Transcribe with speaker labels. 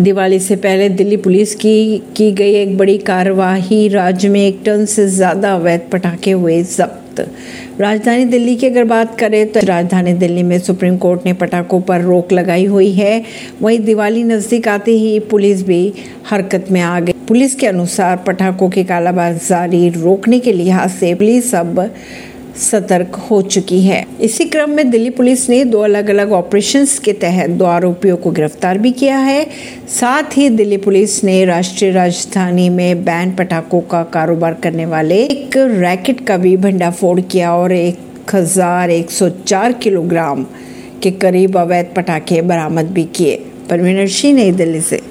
Speaker 1: दिवाली से पहले दिल्ली पुलिस की की गई एक बड़ी कार्रवाई राज्य में एक टन से ज़्यादा अवैध पटाखे हुए जब्त। राजधानी दिल्ली की अगर बात करें तो राजधानी दिल्ली में सुप्रीम कोर्ट ने पटाखों पर रोक लगाई हुई है। वहीं दिवाली नज़दीक आते ही पुलिस भी हरकत में आ गई। पुलिस के अनुसार पटाखों की कालाबाजारी रोकने के लिहाज से पुलिस अब सतर्क हो चुकी है। इसी क्रम में दिल्ली पुलिस ने दो अलग अलग ऑपरेशन के तहत दो आरोपियों को गिरफ़्तार भी किया है। साथ ही दिल्ली पुलिस ने राष्ट्रीय राजधानी में बैन पटाखों का कारोबार करने वाले एक रैकेट का भी भंडाफोड़ किया और एक हज़ार एक सौ चार किलोग्राम के करीब अवैध पटाखे बरामद भी किए। परवीनर सिंह नई दिल्ली से।